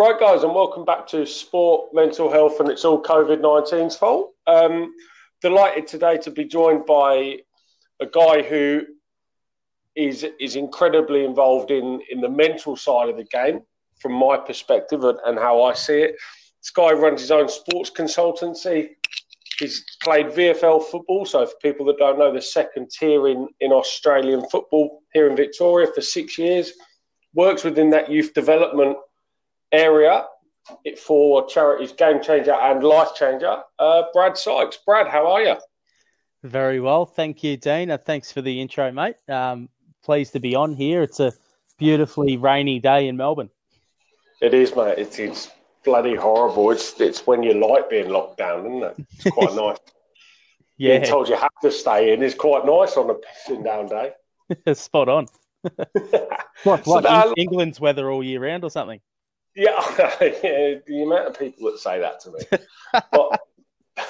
Right, guys, and welcome back to Sport, Mental Health, and it's all COVID 19's fault. Um, delighted today to be joined by a guy who is is incredibly involved in, in the mental side of the game, from my perspective and, and how I see it. This guy runs his own sports consultancy. He's played VFL football, so for people that don't know, the second tier in, in Australian football here in Victoria for six years. Works within that youth development area for charities Game Changer and Life Changer, uh, Brad Sykes. Brad, how are you? Very well, thank you, Dean. Uh, thanks for the intro, mate. Um, pleased to be on here. It's a beautifully rainy day in Melbourne. It is, mate. It's, it's bloody horrible. It's it's when you like being locked down, isn't it? It's quite nice. yeah, being told you have to stay in is quite nice on a pissing down day. Spot on. what, what so England's weather all year round or something? Yeah, yeah, the amount of people that say that to me. but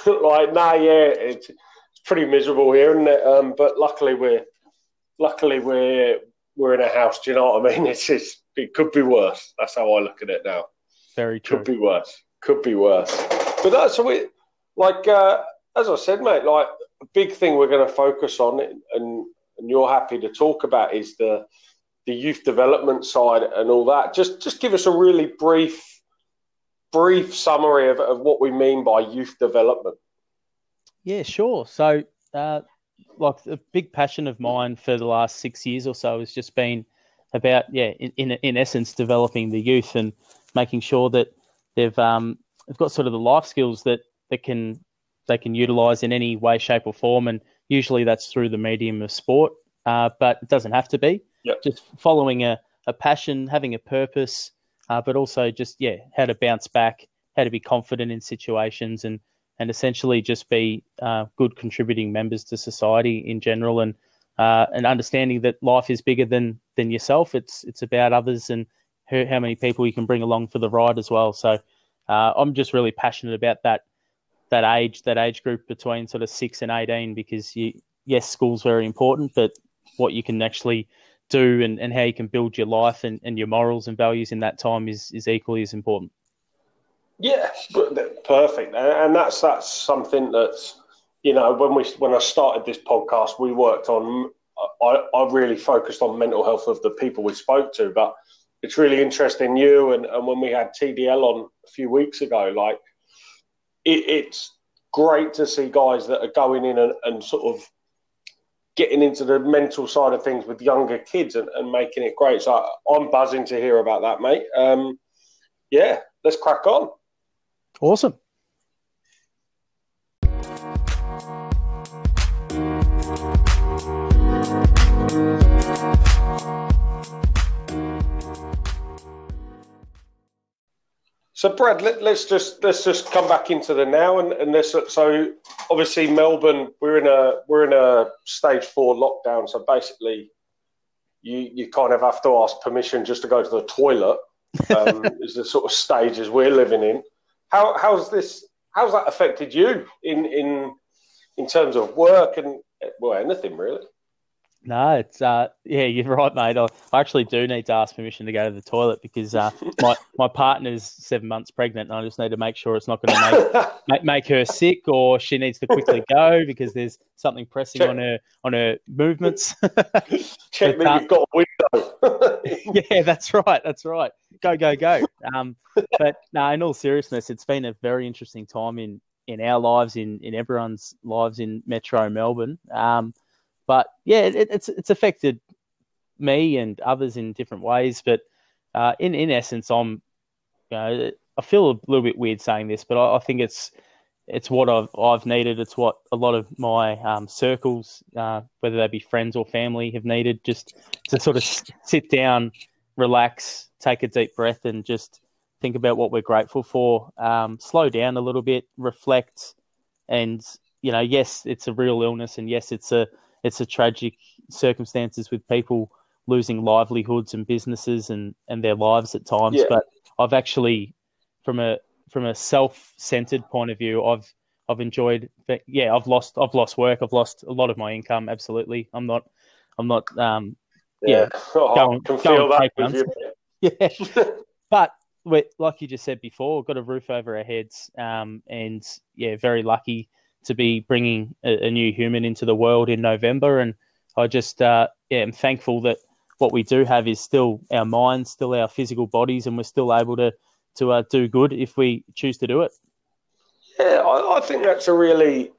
like, nah, yeah, it's, it's pretty miserable here, isn't it? Um, but luckily we're luckily we're we're in a house. Do you know what I mean? It's just it could be worse. That's how I look at it now. Very true. Could be worse. Could be worse. But that's so we like uh, as I said, mate. Like a big thing we're going to focus on, and and you're happy to talk about is the the youth development side and all that. Just just give us a really brief brief summary of, of what we mean by youth development. Yeah, sure. So, uh, like a big passion of mine for the last six years or so has just been about yeah, in in, in essence, developing the youth and making sure that they've um they've got sort of the life skills that that can they can utilize in any way, shape, or form, and usually that's through the medium of sport. Uh, but it doesn't have to be yep. just following a, a passion, having a purpose, uh, but also just yeah, how to bounce back, how to be confident in situations, and and essentially just be uh, good contributing members to society in general, and uh, and understanding that life is bigger than than yourself. It's it's about others and how, how many people you can bring along for the ride as well. So uh, I'm just really passionate about that that age that age group between sort of six and eighteen because you yes, school's very important, but what you can actually do and, and how you can build your life and, and your morals and values in that time is, is equally as important. Yeah, perfect, and that's that's something that's you know when we when I started this podcast, we worked on. I, I really focused on mental health of the people we spoke to, but it's really interesting you and, and when we had TDL on a few weeks ago, like it, it's great to see guys that are going in and, and sort of getting into the mental side of things with younger kids and, and making it great. So I'm buzzing to hear about that, mate. Um, yeah, let's crack on. Awesome. So, Brad, let, us just let's just come back into the now and, and this. So, obviously, Melbourne, we're in a we're in a stage four lockdown. So basically, you you kind of have to ask permission just to go to the toilet. Um, is the sort of stages we're living in. How how's this? How's that affected you in in in terms of work and well anything really? No, it's uh, yeah, you're right, mate. I, I, actually do need to ask permission to go to the toilet because uh, my my partner's seven months pregnant, and I just need to make sure it's not going to make, make her sick, or she needs to quickly go because there's something pressing Check. on her on her movements. Check me, uh, you've got a window. yeah, that's right, that's right. Go, go, go. Um, but no, in all seriousness, it's been a very interesting time in in our lives, in in everyone's lives in Metro Melbourne. Um, but yeah, it, it's it's affected me and others in different ways. But uh, in in essence, I'm you know I feel a little bit weird saying this, but I, I think it's it's what I've I've needed. It's what a lot of my um, circles, uh, whether they be friends or family, have needed. Just to sort of sit down, relax, take a deep breath, and just think about what we're grateful for. Um, slow down a little bit, reflect, and you know, yes, it's a real illness, and yes, it's a it's a tragic circumstances with people losing livelihoods and businesses and, and their lives at times. Yeah. But I've actually, from a from a self centered point of view, I've I've enjoyed. Yeah, I've lost I've lost work. I've lost a lot of my income. Absolutely, I'm not I'm not um yeah, yeah. Oh, going, I can feel that yeah, but we like you just said before, got a roof over our heads, um, and yeah, very lucky to be bringing a, a, new human into the world in November. And I just uh, yeah, am thankful that what we do have is still our minds, still our physical bodies, and we're still able to to uh, do good if we choose to do it. Yeah, I, I think that's a really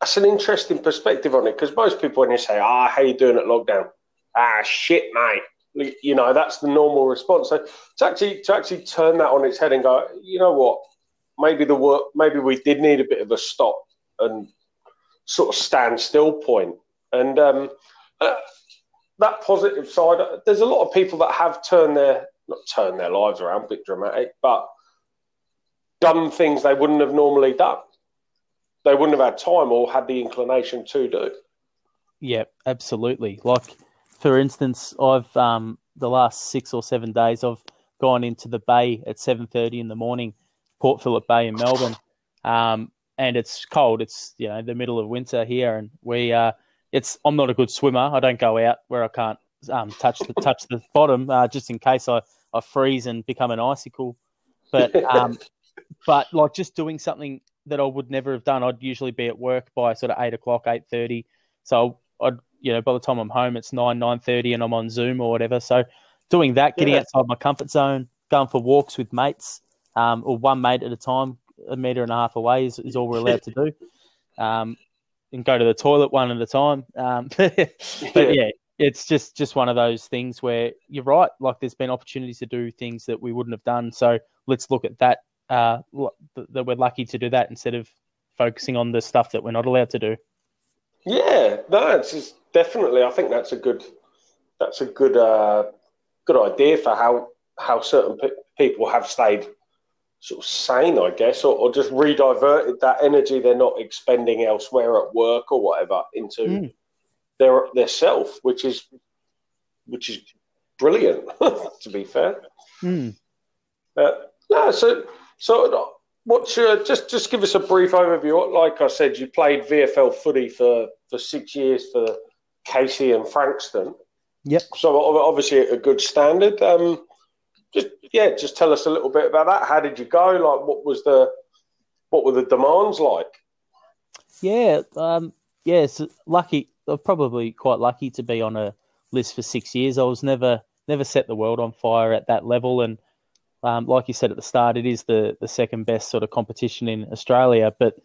that's an interesting perspective on it because most people when you say, "Ah, how you doing at lockdown?" Ah, shit, mate. You know that's the normal response. So to actually to actually turn that on its head and go, you know what? Maybe the work, maybe we did need a bit of a stop and sort of standstill point. And um, uh, that positive side, there's a lot of people that have turned their not turned their lives around, bit dramatic, but done things they wouldn't have normally done. They wouldn't have had time or had the inclination to do. Yeah, absolutely. Like for instance, I've um, the last six or seven days I've gone into the bay at seven thirty in the morning, Port Phillip Bay in Melbourne, um, and it's cold. It's you know the middle of winter here, and we uh, it's I'm not a good swimmer. I don't go out where I can't um, touch the touch the bottom uh, just in case I, I freeze and become an icicle. But um, but like just doing something that I would never have done. I'd usually be at work by sort of eight o'clock, eight thirty. So I'd you know by the time I'm home, it's nine nine thirty, and I'm on Zoom or whatever. So doing that, getting yeah. outside my comfort zone, going for walks with mates, um, or one mate at a time, a meter and a half away is, is all we're allowed to do. Um, and go to the toilet one at a time. Um, but yeah, it's just just one of those things where you're right. Like there's been opportunities to do things that we wouldn't have done. So let's look at that. Uh, that we're lucky to do that instead of focusing on the stuff that we're not allowed to do. Yeah, no, it's just definitely. I think that's a good that's a good uh, good idea for how how certain pe- people have stayed sort of sane, I guess, or, or just rediverted that energy they're not expending elsewhere at work or whatever into mm. their their self, which is which is brilliant. to be fair, mm. uh, no. So so what's your just just give us a brief overview. Like I said, you played VFL footy for for six years for Casey and Frankston. Yep. So obviously a good standard. Um, just yeah, just tell us a little bit about that. How did you go? Like, what was the what were the demands like? Yeah, um, yeah, it's lucky. I'm probably quite lucky to be on a list for six years. I was never never set the world on fire at that level, and um, like you said at the start, it is the the second best sort of competition in Australia. But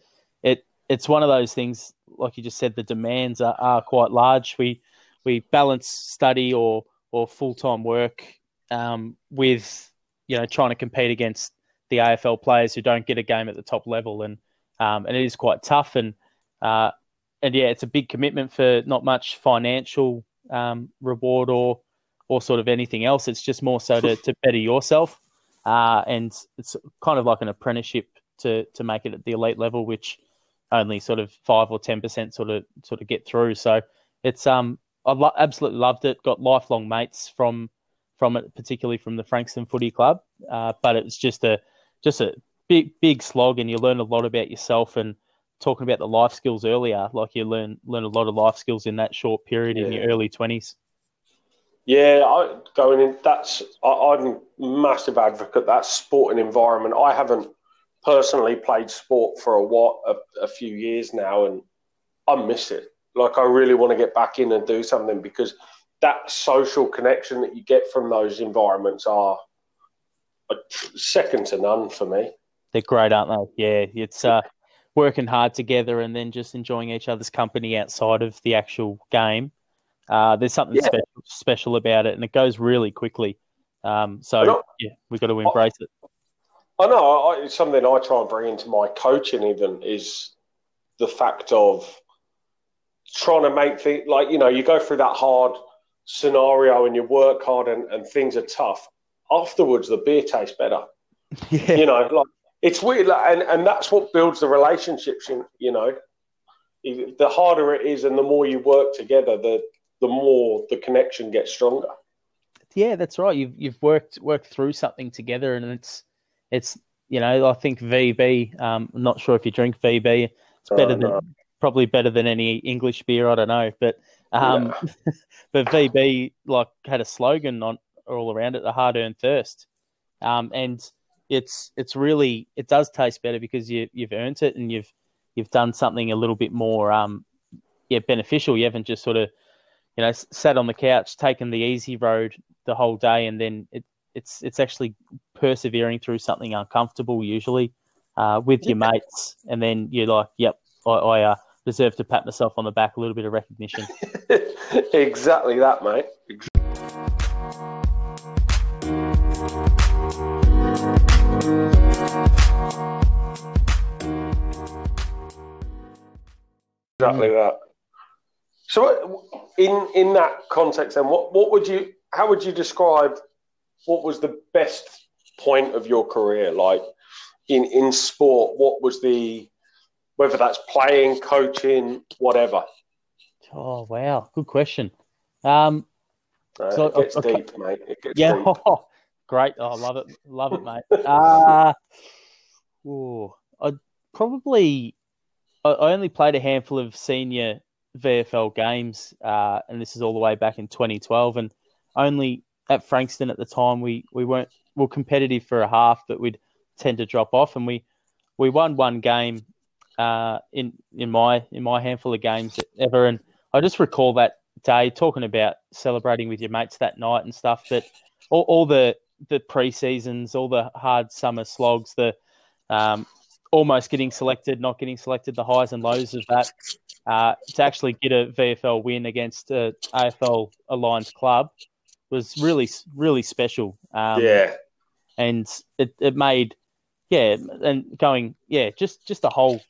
it it's one of those things, like you just said, the demands are, are quite large. We we balance study or or full time work um, with you know trying to compete against the AFL players who don't get a game at the top level, and um, and it is quite tough, and uh, and yeah, it's a big commitment for not much financial um, reward or or sort of anything else. It's just more so to, to better yourself, uh, and it's kind of like an apprenticeship to to make it at the elite level, which only sort of five or ten percent sort of sort of get through. So it's um I lo- absolutely loved it. Got lifelong mates from from it, particularly from the Frankston Footy Club. Uh, but it's just a just a big big slog, and you learn a lot about yourself. And talking about the life skills earlier, like you learn learn a lot of life skills in that short period yeah. in your early twenties. Yeah, I, going in. That's I, I'm a massive advocate. That sporting environment. I haven't personally played sport for a what a, a few years now, and I miss it. Like I really want to get back in and do something because that social connection that you get from those environments are second to none for me. They're great, aren't they? Yeah, it's uh, working hard together and then just enjoying each other's company outside of the actual game. Uh, there's something yeah. special, special about it, and it goes really quickly. Um, so yeah, we've got to embrace I, it. I know I, it's something I try and bring into my coaching. Even is the fact of trying to make things like you know you go through that hard scenario and you work hard and, and things are tough, afterwards the beer tastes better. Yeah. You know, like it's weird, like, and and that's what builds the relationships. In, you know, the harder it is, and the more you work together, the the more the connection gets stronger. Yeah, that's right. You've you've worked worked through something together, and it's it's you know I think VB. Um, I'm not sure if you drink VB. It's better oh, than probably better than any English beer. I don't know, but um, yeah. but VB like had a slogan on all around it: the hard earned thirst. um, and it's it's really it does taste better because you you've earned it and you've you've done something a little bit more um, yeah beneficial. You haven't just sort of you know sat on the couch, taken the easy road the whole day, and then it, it's it's actually persevering through something uncomfortable usually uh, with your mates, and then you're like, yep, I, I uh, deserve to pat myself on the back, a little bit of recognition. exactly that, mate. Exactly that. So, in in that context, then, what what would you? How would you describe? What was the best point of your career? Like in in sport, what was the whether that's playing, coaching, whatever? Oh wow, good question. Um, uh, so it gets okay. deep, mate. Gets yeah, deep. Oh, great. Oh, love it, love it, mate. uh, ooh, I probably I only played a handful of senior VFL games, uh, and this is all the way back in 2012. And only at Frankston at the time, we, we weren't we were competitive for a half, but we'd tend to drop off. And we, we won one game uh, in in my in my handful of games ever. And I just recall that day talking about celebrating with your mates that night and stuff. But all, all the the pre seasons, all the hard summer slogs, the um, almost getting selected, not getting selected, the highs and lows of that. Uh, to actually get a VFL win against a AFL aligned club was really, really special. Um, yeah, and it, it made, yeah, and going, yeah, just just the whole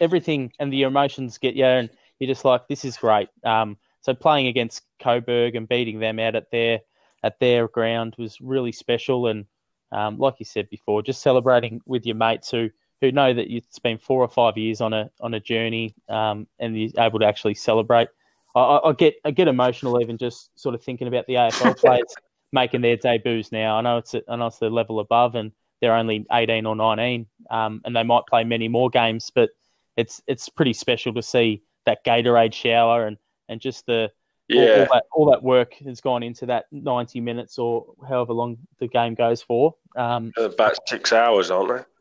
everything and the emotions get you, and you're just like, this is great. Um, so playing against Coburg and beating them out at their at their ground was really special, and um, like you said before, just celebrating with your mates who who know that it's been four or five years on a on a journey, um, and you're able to actually celebrate. I, I, get I get emotional even just sort of thinking about the AFL players making their debuts now. I know it's a, I know it's the level above, and they're only 18 or 19, um, and they might play many more games, but it's it's pretty special to see that Gatorade shower and and just the yeah. all, all, that, all that work has gone into that 90 minutes or however long the game goes for. Um, about six hours, aren't they?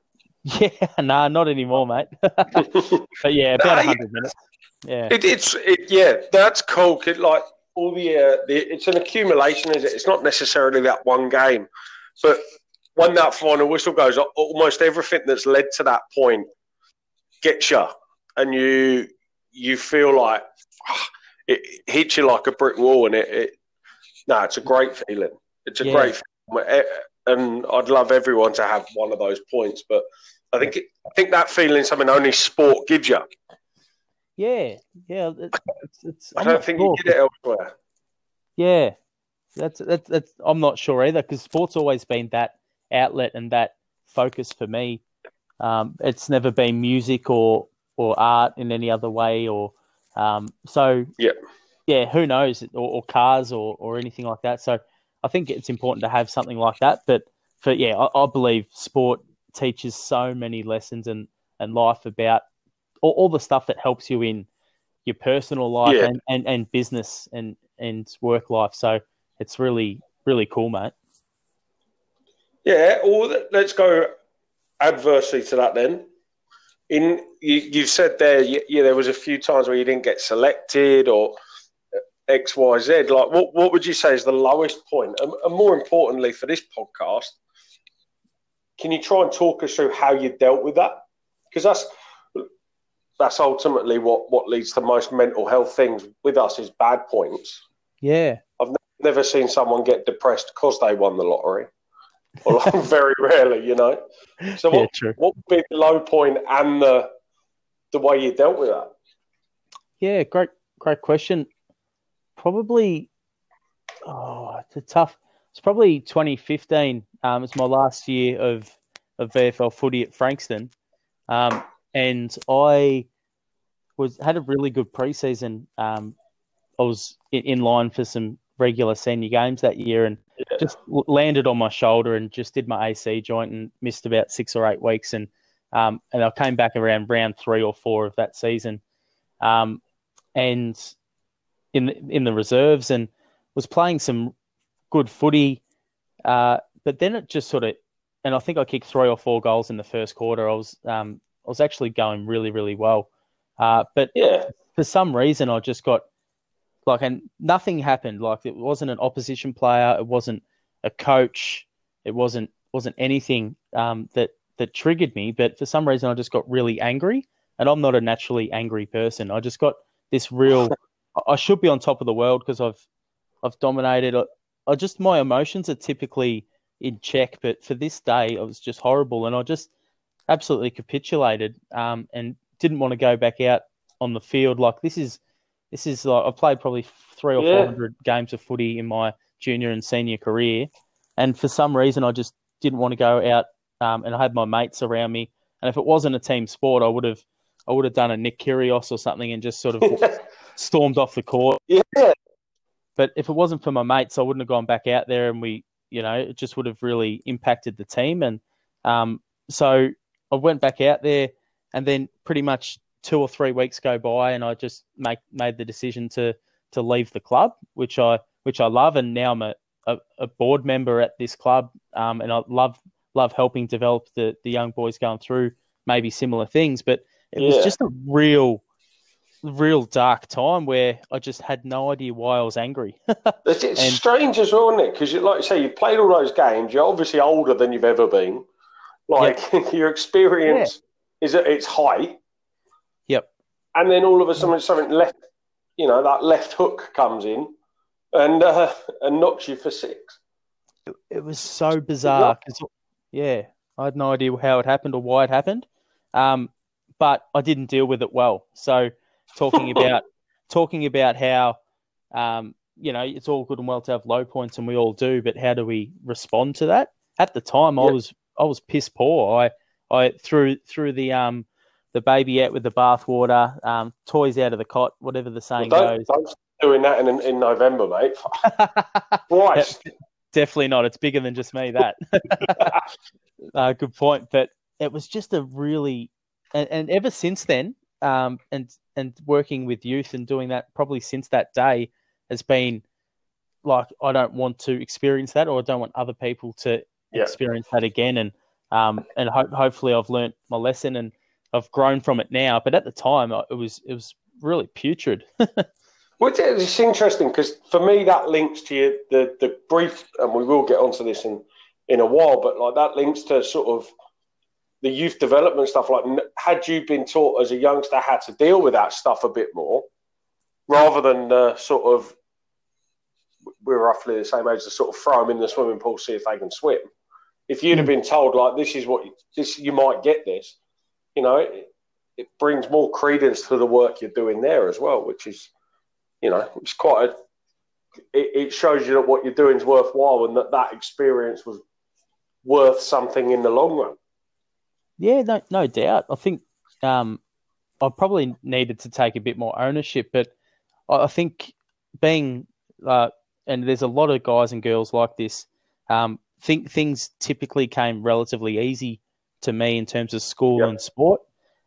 Yeah, nah, not anymore, mate. but yeah, about hundred minutes. Yeah, it, it's it, yeah, that's cool. It, like all the, uh, the it's an accumulation, is it? It's not necessarily that one game, but when that final whistle goes, almost everything that's led to that point gets you, and you you feel like ah, it hits you like a brick wall, and it, it no, it's a great feeling. It's a yeah. great, feeling. Eh, and I'd love everyone to have one of those points, but I think I think that feeling is something only sport gives you. Yeah, yeah. It's, it's, I don't think sure. you get it elsewhere. Yeah, that's that's, that's I'm not sure either because sport's always been that outlet and that focus for me. Um, it's never been music or or art in any other way or um, so yeah yeah who knows or, or, cars or or anything like that. So I think it's important to have something like that. But for yeah, I, I believe sport teaches so many lessons and, and life about all, all the stuff that helps you in your personal life yeah. and, and, and business and, and work life. So it's really, really cool, mate. Yeah, well, let's go adversely to that then. In you, you said there, yeah, there was a few times where you didn't get selected or uh, X, Y, Z. Like, what what would you say is the lowest point? And, and more importantly, for this podcast, can you try and talk us through how you dealt with that? Because that's that's ultimately what what leads to most mental health things with us is bad points. Yeah, I've never seen someone get depressed because they won the lottery. Or like very rarely, you know. So what yeah, what would be the low point and the the way you dealt with that? Yeah, great great question. Probably, oh, it's a tough. It's probably 2015 um, it's my last year of of VFL footy at Frankston, um, and I was had a really good preseason. Um, I was in, in, line for some regular senior games that year, and yeah. just landed on my shoulder and just did my AC joint and missed about six or eight weeks, and um, and I came back around round three or four of that season, um, and in the, in the reserves and was playing some good footy. Uh, but then it just sort of, and I think I kicked three or four goals in the first quarter. I was um, I was actually going really really well, uh, but Yeah. for some reason I just got like and nothing happened. Like it wasn't an opposition player, it wasn't a coach, it wasn't wasn't anything um, that that triggered me. But for some reason I just got really angry, and I'm not a naturally angry person. I just got this real. I should be on top of the world because I've I've dominated. I, I just my emotions are typically in check, but for this day it was just horrible, and I just absolutely capitulated um, and didn't want to go back out on the field. Like this is this is like I played probably three or Yeah. four hundred games of footy in my junior and senior career, and for some reason I just didn't want to go out. Um, and I had my mates around me, and if it wasn't a team sport, I would have I would have done a Nick Kyrgios or something and just sort of stormed off the court. yeah. But if it wasn't for my mates, I wouldn't have gone back out there, and we, you know, it just would have really impacted the team. And um, so I went back out there, and then pretty much two or three weeks go by, and I just make made the decision to to leave the club, which I which I love, and now I'm a, a, a board member at this club, um, and I love love helping develop the the young boys going through maybe similar things. But it was just a real real dark time where I just had no idea why I was angry. It's, it's And- strange as well, isn't it? Because, like you say, you've played all those games. You're obviously older than you've ever been. Like your experience is at its height. And then all of a sudden, something left, you know, that left hook comes in and uh, and knocks you for six. It was so bizarre. yeah, I had no idea how it happened or why it happened. Um, but I didn't deal with it well. So talking about talking about how um, you know it's all good and well to have low points and we all do, but how do we respond to that? At the time, I was I was piss poor. I I threw through the um the baby out with the bathwater, um, toys out of the cot, whatever the saying don't, goes. don't doing that in, in November, mate. Christ. Definitely not. It's bigger than just me. That. uh, good point. But it was just a really, and, and ever since then, um, and and working with youth and doing that probably since that day has been like I don't want to experience that, or I don't want other people to Yeah. experience that again. And um, and ho- hopefully I've learnt my lesson and I've grown from it now. But at the time, it was it was really putrid. Which is it's interesting because for me that links to you, the the brief, and we will get onto this in in a while, but like that links to sort of the youth development stuff. Like, had you been taught as a youngster how to deal with that stuff a bit more, rather than the sort of we're roughly the same age to sort of throw them in the swimming pool, see if they can swim. If you'd have hmm. been told like this is what you, this you might get this, you know, it, it brings more credence to the work you're doing there as well, which is you know, it's quite a. It, it shows you that what you're doing is worthwhile, and that that experience was worth something in the long run. Yeah, no, no doubt. I think um, I probably needed to take a bit more ownership, but I, think being uh, and there's a lot of guys and girls like this. Um, think things typically came relatively easy to me in terms of school Yep. and sport,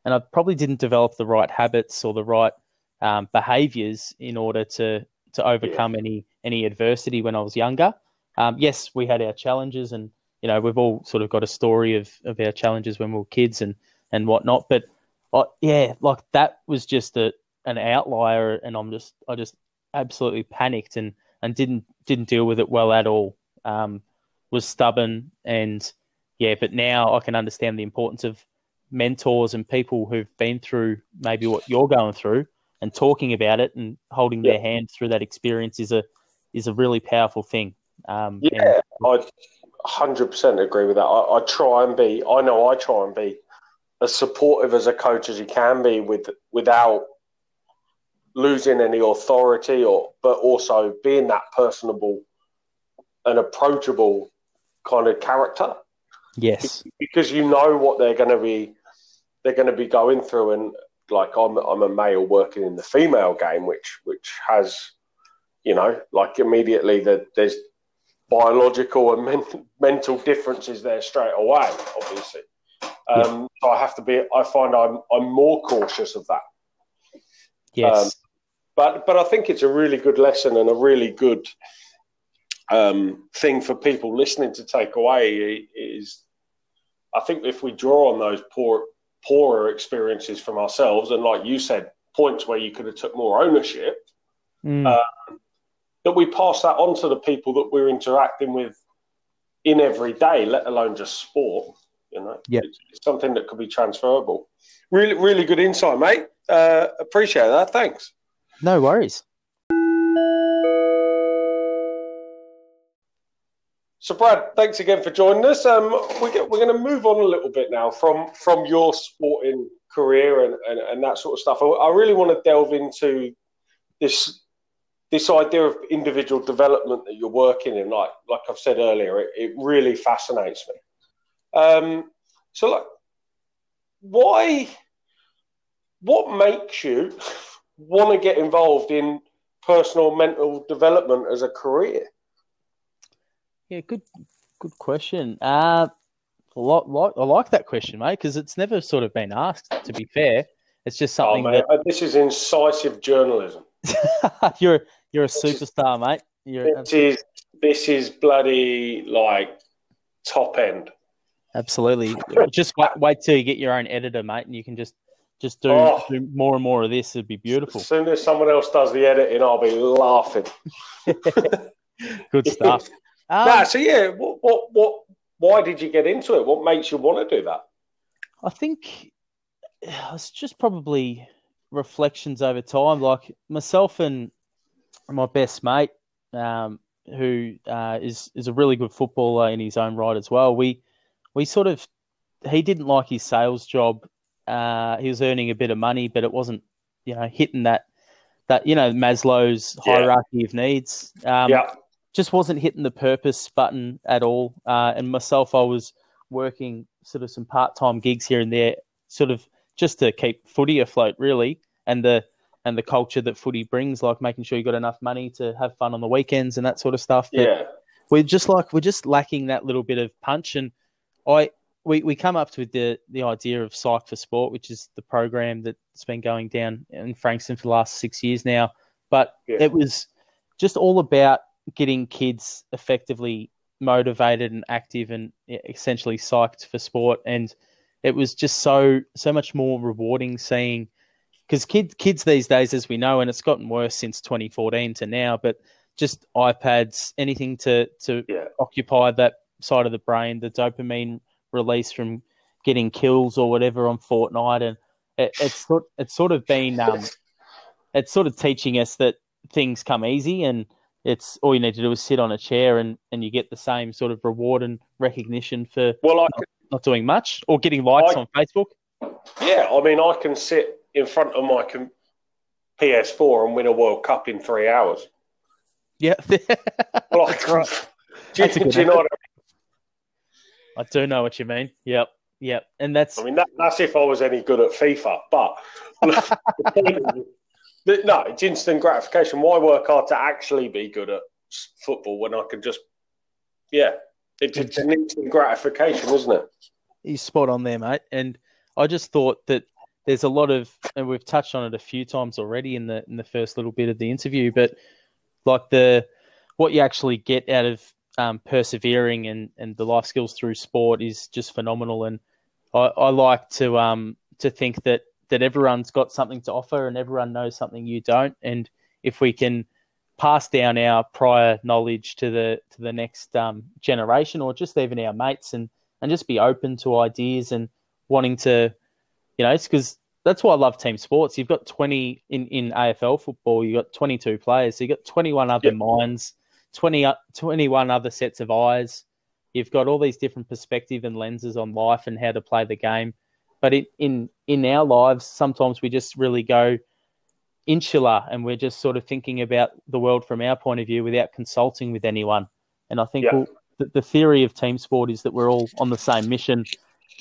and I probably didn't develop the right habits or the right um, behaviors in order to to overcome any any adversity when I was younger. Um, yes, we had our challenges, and you know we've all sort of got a story of, of our challenges when we were kids and and whatnot. But uh, yeah, like that was just a an outlier, and I'm just I just absolutely panicked and and didn't didn't deal with it well at all. Um, was stubborn and yeah, but now I can understand the importance of mentors and people who've been through maybe what you're going through and talking about it and holding their hand through that experience is a is a really powerful thing. Um, and- Yeah, I hundred percent agree with that. I, I try and be. I know I try and be as supportive as a coach as you can be with without losing any authority or but also being that personable and approachable kind of character yes, because you know what they're going to be they're going to be going through and like I'm I'm a male working in the female game which which has you know like immediately that there's biological and men- mental differences there straight away obviously. Um, so I have to be I find I'm I'm more cautious of that. Yes, um, but but I think it's a really good lesson and a really good um, thing for people listening to take away is, I think if we draw on those poor, poorer experiences from ourselves, and like you said, points where you could have took more ownership, Mm. uh, that we pass that on to the people that we're interacting with in every day, let alone just sport. You know, Yeah. it's, it's something that could be transferable. Really, really good insight, mate. Uh, appreciate that. Thanks. no worries. So, Brad, thanks again for joining us. Um, we're, we're going to move on a little bit now from from your sporting career and, and, and that sort of stuff. I, I really want to delve into this this idea of individual development that you're working in. Like like I've said earlier, it, it really fascinates me. Um, so, like, why? What makes you want to get involved in personal mental development as a career? Yeah, good, good question. Uh, a lot, lot, I like that question, mate, because it's never sort of been asked. To be fair, it's just Oh, something mate, uh, this is incisive journalism. you're you're a superstar, mate. You're This is this is bloody like top end. absolutely. just wait, wait till you get your own editor, mate, and you can just just do, Oh. do more and more of this. It'd be beautiful. As soon as someone else does the editing, I'll be laughing. Good stuff. Um, nah, so yeah, what, what, what, why did you get into it? What makes you want to do that? I think it's just probably reflections over time. Like myself and my best mate, um, who uh, is is a really good footballer in his own right as well. We we sort of he didn't like his sales job. Uh, he was earning a bit of money, but it wasn't you know hitting that that you know Maslow's Yeah. hierarchy of needs. Um, yeah, just wasn't hitting the purpose button at all. Uh, and myself, I was working sort of some part time gigs here and there, sort of just to keep footy afloat, really, and the and the culture that footy brings, like making sure you got enough money to have fun on the weekends and that sort of stuff. But yeah, we're just like we're just lacking that little bit of punch. And I we, we come up with the the idea of Psych for Sport, which is the program that's been going down in Frankston for the last six years now. But Yeah. it was just all about getting kids effectively motivated and active and essentially psyched for sport. And it was just so so much more rewarding seeing because kids kids these days, as we know, and it's gotten worse since 2014 to now, but just iPads, anything to to Yeah. occupy that side of the brain, the dopamine release from getting kills or whatever on Fortnite, and it, it's sort it's sort of been um, it's sort of teaching us that things come easy and it's all you need to do is sit on a chair and, and you get the same sort of reward and recognition for Well, I not doing much or getting likes I- on Facebook. yeah, I mean, I can sit in front of my com- PS4 and win a World Cup in three hours. Yeah, Like, right. do, you- That's a good do you know what I mean? I do know what you mean. Yep, yep, and that's I mean, that, that's if I was any good at FIFA. But the point no, it's instant gratification. Why work hard to actually be good at football when I can just, yeah, it's, it's an instant gratification, isn't it? He's spot on there, mate. And I just thought that there's a lot of, and we've touched on it a few times already in the in the first little bit of the interview, but like the what you actually get out of um, persevering and, and the life skills through sport is just phenomenal. And I, I like to um to think that that everyone's got something to offer and everyone knows something you don't. And if we can pass down our prior knowledge to the to the next um, generation or just even our mates and and just be open to ideas and wanting to, you know, it's because that's why I love team sports. You've got 20 in, in AFL football, you've got 22 players, so you've got 21 other Yep. minds, 20, o- 21 other sets of eyes. You've got all these different perspective and lenses on life and how to play the game. But it, in in our lives, sometimes we just really go insular and we're just sort of thinking about the world from our point of view without consulting with anyone. And I think Yeah. well, the, the theory of team sport is that we're all on the same mission.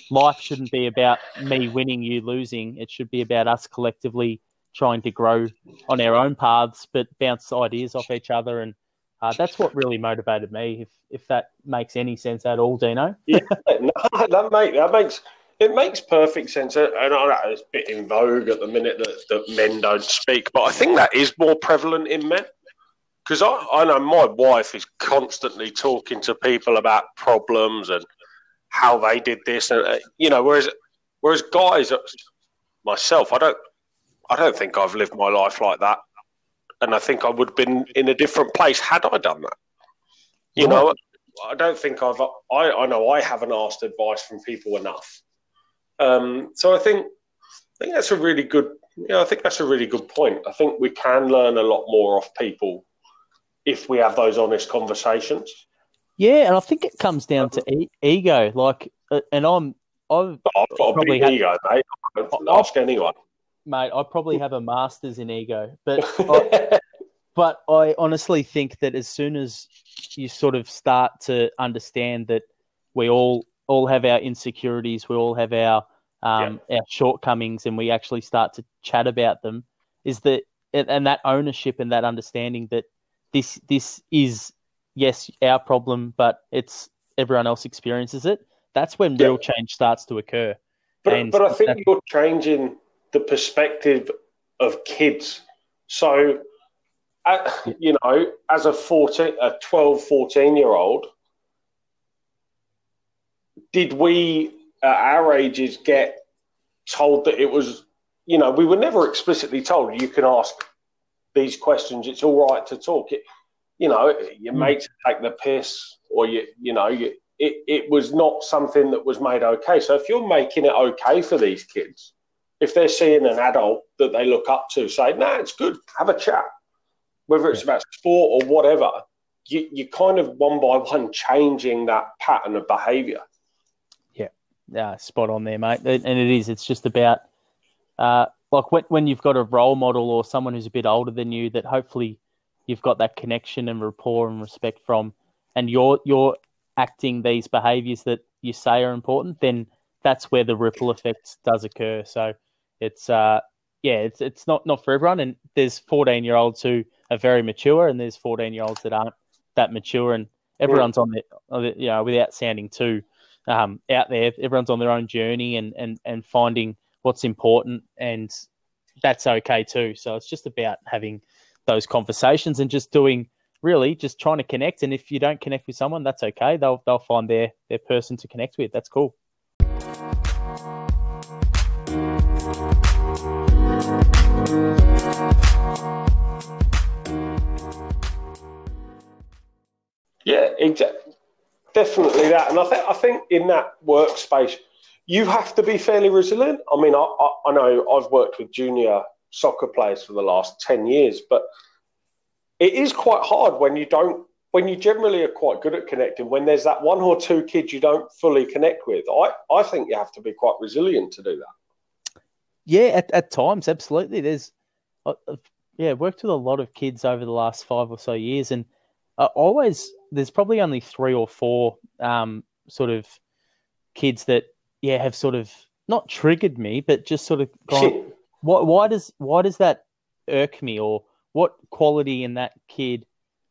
Life shouldn't be about me winning, you losing. It should be about us collectively trying to grow on our own paths, but bounce ideas off each other. And uh, that's what really motivated me. If if that makes any sense at all, Dino. no, that, make, that makes it makes perfect sense, and I know it's a bit in vogue at the minute that, that men don't speak, but I think that is more prevalent in men because I, I know my wife is constantly talking to people about problems and how they did this, and uh, you know, whereas whereas guys, uh, myself, I don't I don't think I've lived my life like that, and I think I would have been in a different place had I done that. You know, I don't think I've I I know I haven't asked advice from people enough. Um, so I think I think that's a really good. Yeah, I think that's a really good point. I think we can learn a lot more off people if we have those honest conversations. Yeah, and I think it comes down to e- ego. Like, uh, and I'm I've, I've got a big had, ego, mate. Ask anyone, mate. I probably have a master's in ego, but I, but I honestly think that as soon as you sort of start to understand that we all all have our insecurities, we all have our um, yeah. our shortcomings, and we actually start to chat about them. Is that and that ownership and that understanding that this this is yes our problem, but it's everyone else experiences it. That's when yeah. real change starts to occur. But, and but I think you're changing the perspective of kids. So, uh, you know, as a 14, a 12, 14 year old, did we at our ages get told that it was, you know, we were never explicitly told you can ask these questions. It's all right to talk. It, you know, your mm. mates take the piss, or you, you know, you, it, it was not something that was made okay. So if you're making it okay for these kids, if they're seeing an adult that they look up to, say, "No, nah, it's good, have a chat," whether it's about sport or whatever, you you kind of one by one changing that pattern of behaviour. Yeah, spot on there, mate. And it is. It's just about uh, like when when you've got a role model or someone who's a bit older than you that hopefully you've got that connection and rapport and respect from, and you're you're acting these behaviours that you say are important, then that's where the ripple effect does occur. So it's uh yeah, it's it's not not for everyone, and there's 14 year olds who are very mature, and there's 14 year olds that aren't that mature, and everyone's on the you know without sounding too um, out there, everyone's on their own journey and and and finding what's important, and that's okay too. So it's just about having those conversations and just doing really just trying to connect. And if you don't connect with someone, that's okay. They'll they'll find their their person to connect with. That's cool. Yeah, exactly. Definitely that, and I think I think in that workspace, you have to be fairly resilient. I mean, I, I, I know I've worked with junior soccer players for the last ten years, but it is quite hard when you don't when you generally are quite good at connecting when there's that one or two kids you don't fully connect with. I i think you have to be quite resilient to do that. Yeah at, at times absolutely. There's uh, uh yeah worked with a lot of kids over the last five or so years and uh, always there's probably only three or four um, sort of kids that yeah have sort of not triggered me but just sort of gone why, why does why does that irk me or what quality in that kid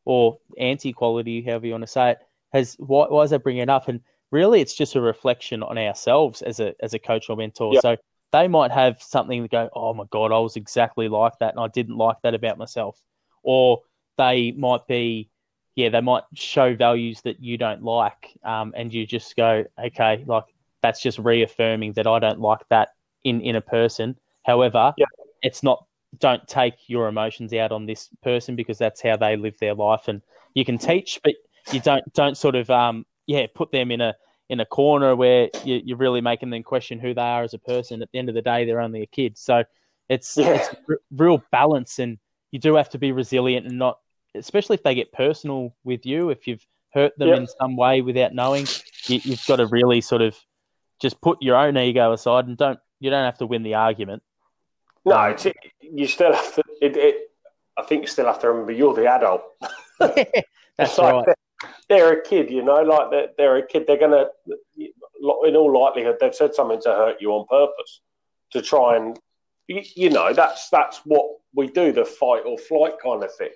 or anti quality, however you want to say it, has why, why is that bringing it up? And really, it's just a reflection on ourselves as a as a coach or mentor. So they might have something to go, oh my god, I was exactly like that, and I didn't like that about myself, or they might be, yeah, they might show values that you don't like, um, and you just go, okay, like that's just reaffirming that I don't like that in in a person. However, yep. it's not don't take your emotions out on this person because that's how they live their life. And you can teach, but you don't don't sort of um yeah put them in a in a corner where you, you're really making them question who they are as a person. At the end of the day, they're only a kid. So it's yeah. it's r- real balance, and you do have to be resilient and not, especially if they get personal with you. If you've hurt them yep. in some way without knowing, you, you've got to really sort of just put your own ego aside and don't you don't have to win the argument. No, you still have to. It, it, I think you still have to remember you're the adult. That's like right. They're, they're, a kid, you know, like they're, they're a kid. They're gonna, in all likelihood, they've said something to hurt you on purpose to try and, you, you know, that's that's what we do, the fight or flight kind of thing.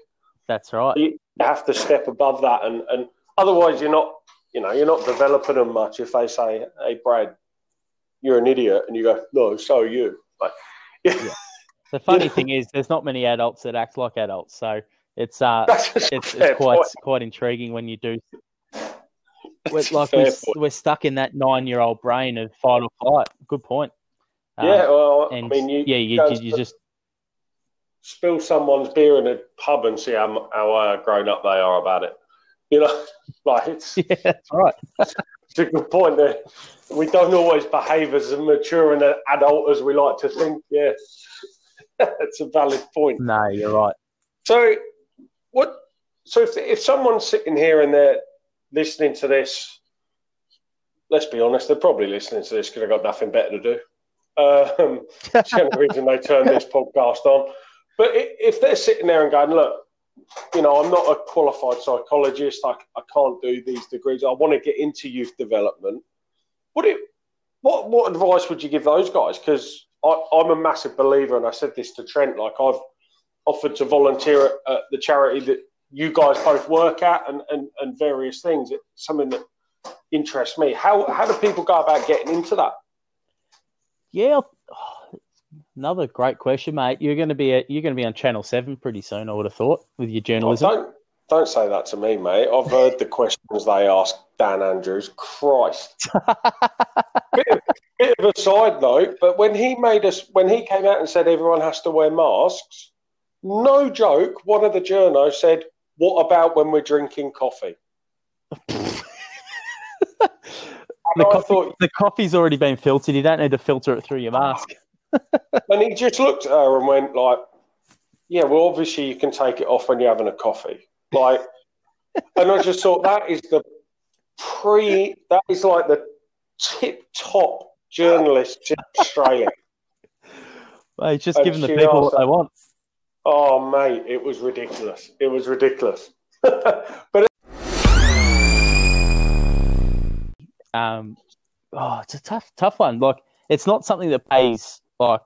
That's right. You have to step above that, and and otherwise you're not, you know, you're not developing them much. If they say, "Hey, Brad, you're an idiot," and you go, "No, so are you," like yeah. The funny thing is, there's not many adults that act like adults, so It's uh, it's, it's quite point. quite intriguing when you do. We're, like we're, point. we're stuck in that nine-year-old brain of fight or flight. Good point. Um, yeah, well, I mean, you, yeah, you, you, you just spill someone's beer in a pub and see how, how uh, grown up they are about it. You know, like it's, yeah, that's right. it's a good point there. We don't always behave as mature and adult as we like to think. Yeah, that's a valid point. No, you're right. So, what? So, if, if someone's sitting here and they're listening to this, let's be honest, they're probably listening to this because they've got nothing better to do. Um, it's the only reason they turn this podcast on. But if they're sitting there and going, look, you know, I'm not a qualified psychologist. I, I can't do these degrees. I want to get into youth development. What it, what what advice would you give those guys? Because I'm a massive believer, and I said this to Trent. Like I've offered to volunteer at, at the charity that you guys both work at, and, and, and various things. It's something that interests me. How how do people go about getting into that? Yeah, another great question, mate. You're going to be at, you're going to be on Channel Seven pretty soon. I would have thought with your Oh, journalism. don't don't say that to me, mate. I've heard the questions they ask Dan Andrews. Christ. bit, of, bit of a side note, but when he made us, when he came out and said everyone has to wear masks, no joke. One of the journos said, "What about when we're drinking coffee?" the, coffee, thought, the coffee's already been filtered. You don't need to filter it through your mask. And he just looked at her and went like, "Yeah, well, obviously you can take it off when you're having a coffee." Like, and I just thought that is the pre. That is like the tip top journalist in Australia. Well, he's just And giving the people what they want. Oh, mate, it was ridiculous. It was ridiculous. but Um, oh, it's a tough, tough one. Like, it's not something that pays like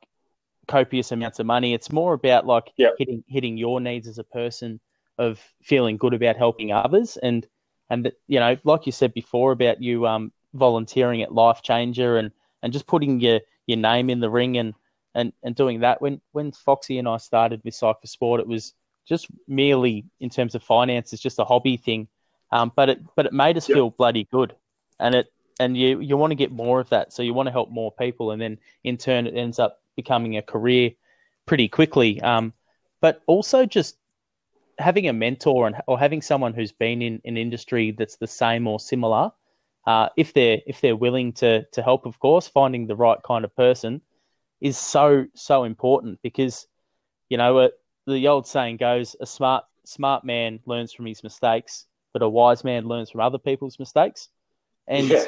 copious amounts of money. It's more about like Yeah. hitting hitting your needs as a person of feeling good about helping others, and and that, you know, like you said before about you um volunteering at Life Changer and and just putting your your name in the ring and and and doing that. When when Foxy and I started with Psych for Sport, it was just merely in terms of finances, just a hobby thing. Um, but it but it made us Yeah. feel bloody good, and it and you you want to get more of that, so you want to help more people, and then in turn it ends up becoming a career pretty quickly. Um, but also just having a mentor and or having someone who's been in an industry that's the same or similar, uh, if they're if they're willing to to help, of course, finding the right kind of person is so so important because you know uh, the old saying goes a smart smart man learns from his mistakes but a wise man learns from other people's mistakes. And yeah,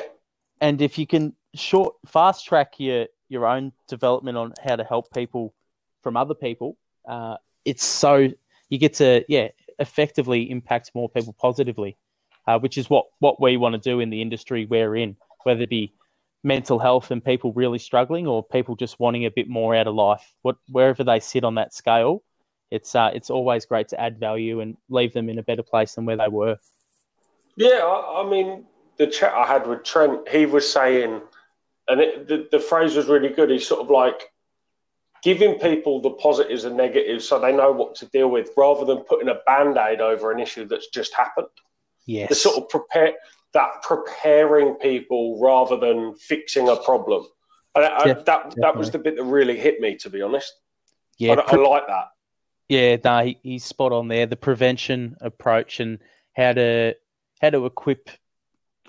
and if you can short fast track your your own development on how to help people from other people uh, it's so you get to yeah effectively impact more people positively uh, which is what what we want to do in the industry we're in whether it be mental health and people really struggling or people just wanting a bit more out of life what wherever they sit on that scale it's uh, it's always great to add value and leave them in a better place than where they were yeah. I, I mean, the chat I had with Trent, he was saying, and it, the, the phrase was really good. He's sort of like giving people the positives and negatives so they know what to deal with rather than putting a band aid over an issue that's just happened. yes the sort of prepare that preparing people rather than fixing a problem. And I, that that was the bit that really hit me, to be honest. yeah I, I like that. Yeah, no, he, he's spot on there. The prevention approach and how to how to equip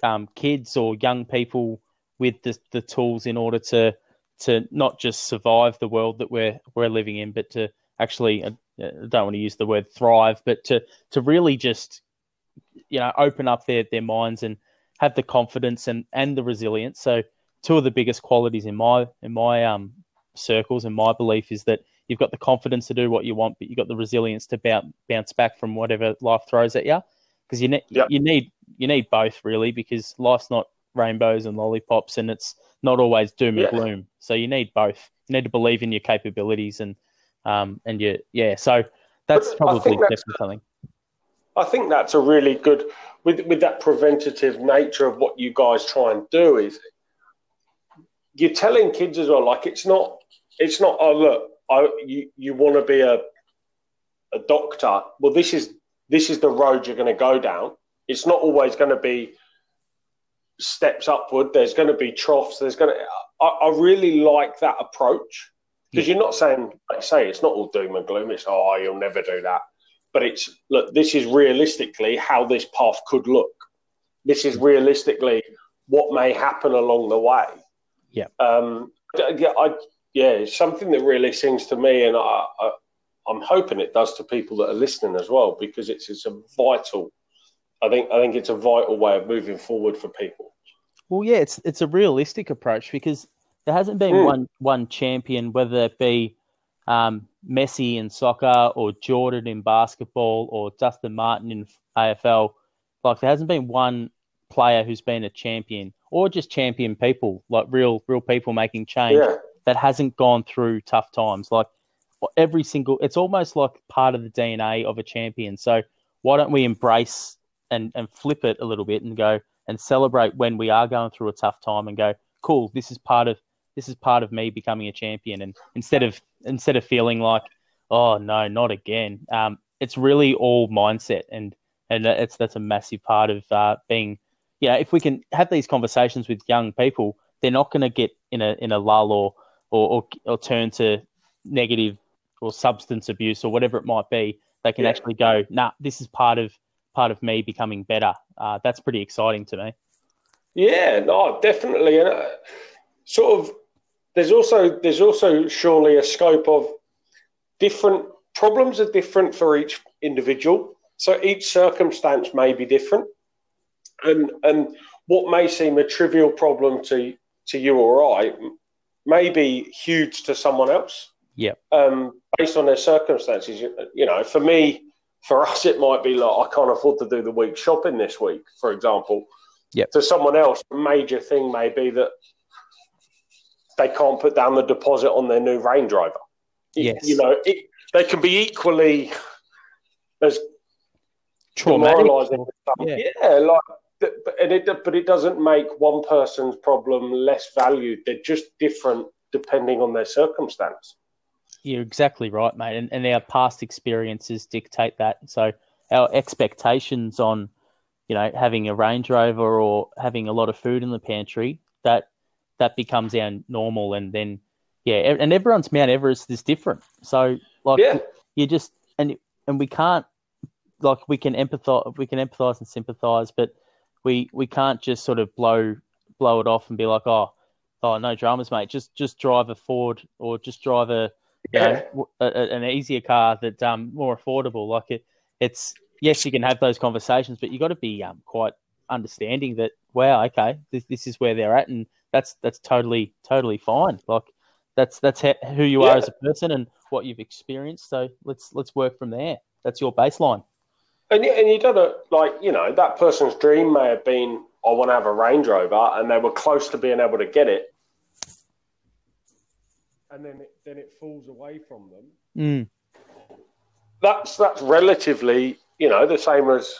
um, kids or young people with the, the tools in order to to not just survive the world that we're we're living in, but to actually uh, I don't want to use the word thrive, but to to really just you know open up their their minds and have the confidence and and the resilience. So two of the biggest qualities in my in my um circles and my belief is that you've got the confidence to do what you want, but you've got the resilience to bounce bounce back from whatever life throws at you. Because you, ne- Yep. you need you need both really, because life's not rainbows and lollipops, and it's not always doom and gloom. So you need both. You need to believe in your capabilities and um and you yeah. So that's But probably that's- definitely something. I think that's a really good with with that preventative nature of what you guys try and do is you're telling kids as well. Like it's not it's not oh look I you you want to be a a doctor, well, this is this is the road you're going to go down. It's not always going to be steps upward. There's going to be troughs. There's going to. I, I really like that approach because yeah. you're not saying, like say, it's not all doom and gloom. It's oh, you'll never do that. But it's look. This is realistically how this path could look. This is realistically what may happen along the way. Yeah. Um. Yeah. I. Yeah. It's something that really sings to me, and I, I I'm hoping it does to people that are listening as well because it's it's a vital. I think I think it's a vital way of moving forward for people. Well, yeah, it's it's a realistic approach because there hasn't been mm. one one champion, whether it be um, Messi in soccer or Jordan in basketball or Dustin Martin in AFL. Like there hasn't been one player who's been a champion or just champion people, like real real people making change yeah. that hasn't gone through tough times. Like every single it's almost like part of the DNA of a champion. So why don't we embrace and, and flip it a little bit and go and celebrate when we are going through a tough time and go, cool, this is part of this is part of me becoming a champion. And instead of instead of feeling like, oh no, not again, um, it's really all mindset and and it's that's a massive part of uh, being. know, if we can have these conversations with young people, they're not going to get in a in a lull or or, or, or turn to negative or substance abuse or whatever it might be, they can yeah. actually go, nah, this is part of part of me becoming better. Uh, that's pretty exciting to me. Yeah, no, definitely. And uh, sort of, there's also there's also surely a scope of different problems are different for each individual. So each circumstance may be different, and and what may seem a trivial problem to to you or I may be huge to someone else. Yeah. Um, based on their circumstances, you, you, know, for me, for us, it might be like I can't afford to do the week shopping this week, for example. Yeah. To someone else, a major thing may be that they can't put down the deposit on their new Range Rover. Yes. You know, it, they can be equally as traumatic. Yeah. yeah, like but it, but it doesn't make one person's problem less valued. They're just different depending on their circumstance. You're exactly right, mate. And, and our past experiences dictate that. So our expectations on, you know, having a Range Rover or having a lot of food in the pantry, that that becomes our normal. And then, yeah, and everyone's Mount Everest is different. So, like, yeah. you just and and we can't like we can empathize, we can empathize and sympathize, but we we can't just sort of blow blow it off and be like, oh, oh, no dramas, mate. Just just drive a Ford or just drive a yeah. Know, a, a, an easier car that's um, more affordable. Like it, it's yes, you can have those conversations, but you got to be um, quite understanding that wow, okay, this this is where they're at, and that's that's totally totally fine. Like that's that's who you yeah. are as a person and what you've experienced. So let's let's work from there. That's your baseline. And you, and you don't like you know that person's dream may have been I want to have a Range Rover, and they were close to being able to get it, and then it, then it falls away from them. Mm. That's that's relatively, you know, the same as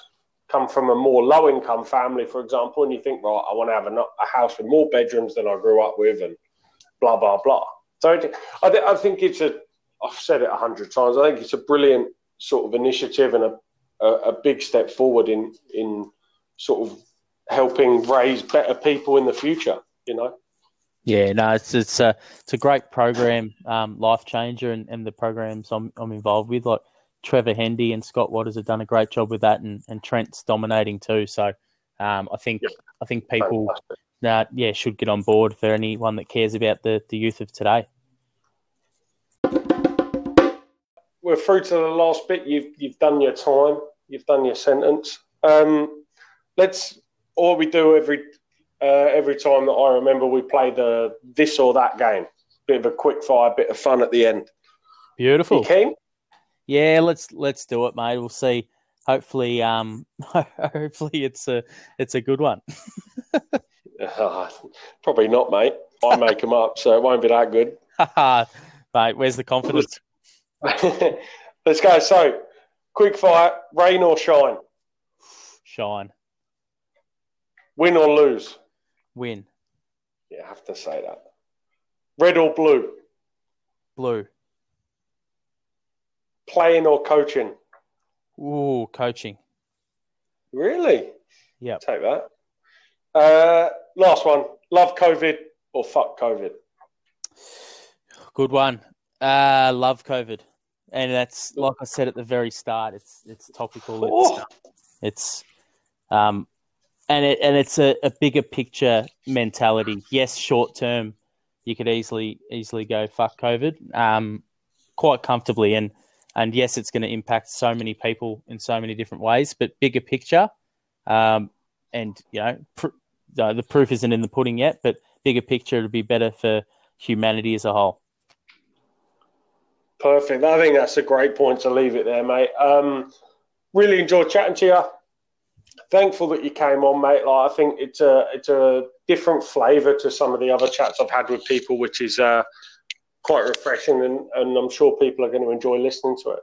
come from a more low income family, for example, and you think, right, I want to have a, a house with more bedrooms than I grew up with, and blah blah blah. So it, I, th- I think it's a. I've said it a hundred times. I think it's a brilliant sort of initiative and a, a, a big step forward in in sort of helping raise better people in the future. You know. Yeah, no, it's it's a it's a great program, um, life changer, and, and the programs I'm I'm involved with, like Trevor Hendy and Scott Waters have done a great job with that, and, and Trent's dominating too. So, um, I think yep. I think people, uh, yeah, should get on board for anyone that cares about the the youth of today. We're through to the last bit. You've you've done your time. You've done your sentence. Um, let's all we do every uh, every time that I remember we play the this or that game. Bit of a quick fire, bit of fun at the end. Beautiful. You keen? Yeah, let's let's do it, mate. We'll see. Hopefully, um, hopefully it's a it's a good one. uh, probably not, mate. I make them up, so it won't be that good. mate, where's the confidence? let's go. So, quick fire: rain or shine? Shine. Win or lose? Win. Yeah, I have to say that. Red or blue? Blue. playing or coaching? Ooh, coaching. Really? Yeah. Take that. Uh, last one. Love COVID or fuck COVID? Good one. Uh, love COVID, and that's like I said at the very start. It's it's topical. It's, Oh. it's um, and it and it's a, a bigger picture mentality. Yes, short term, you could easily easily go fuck COVID, um, quite comfortably, and and yes, it's going to impact so many people in so many different ways. But bigger picture, um, and you know, pr- the, the proof isn't in the pudding yet. But bigger picture, it'll be better for humanity as a whole. Perfect. I think that's a great point to leave it there, mate. Um, really enjoyed chatting to you. Thankful that you came on, mate. Like I think it's a it's a different flavour to some of the other chats I've had with people, which is uh, quite refreshing, and, and I'm sure people are going to enjoy listening to it.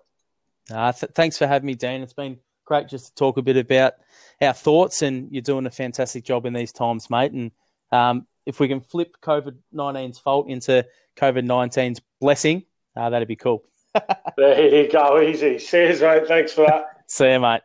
Uh, th- thanks for having me, Dean. It's been great just to talk a bit about our thoughts, and you're doing a fantastic job in these times, mate. And um, if we can flip COVID 19's fault into COVID 19's blessing, uh, that'd be cool. There you go, easy. Cheers, mate. Thanks for that. See you, mate.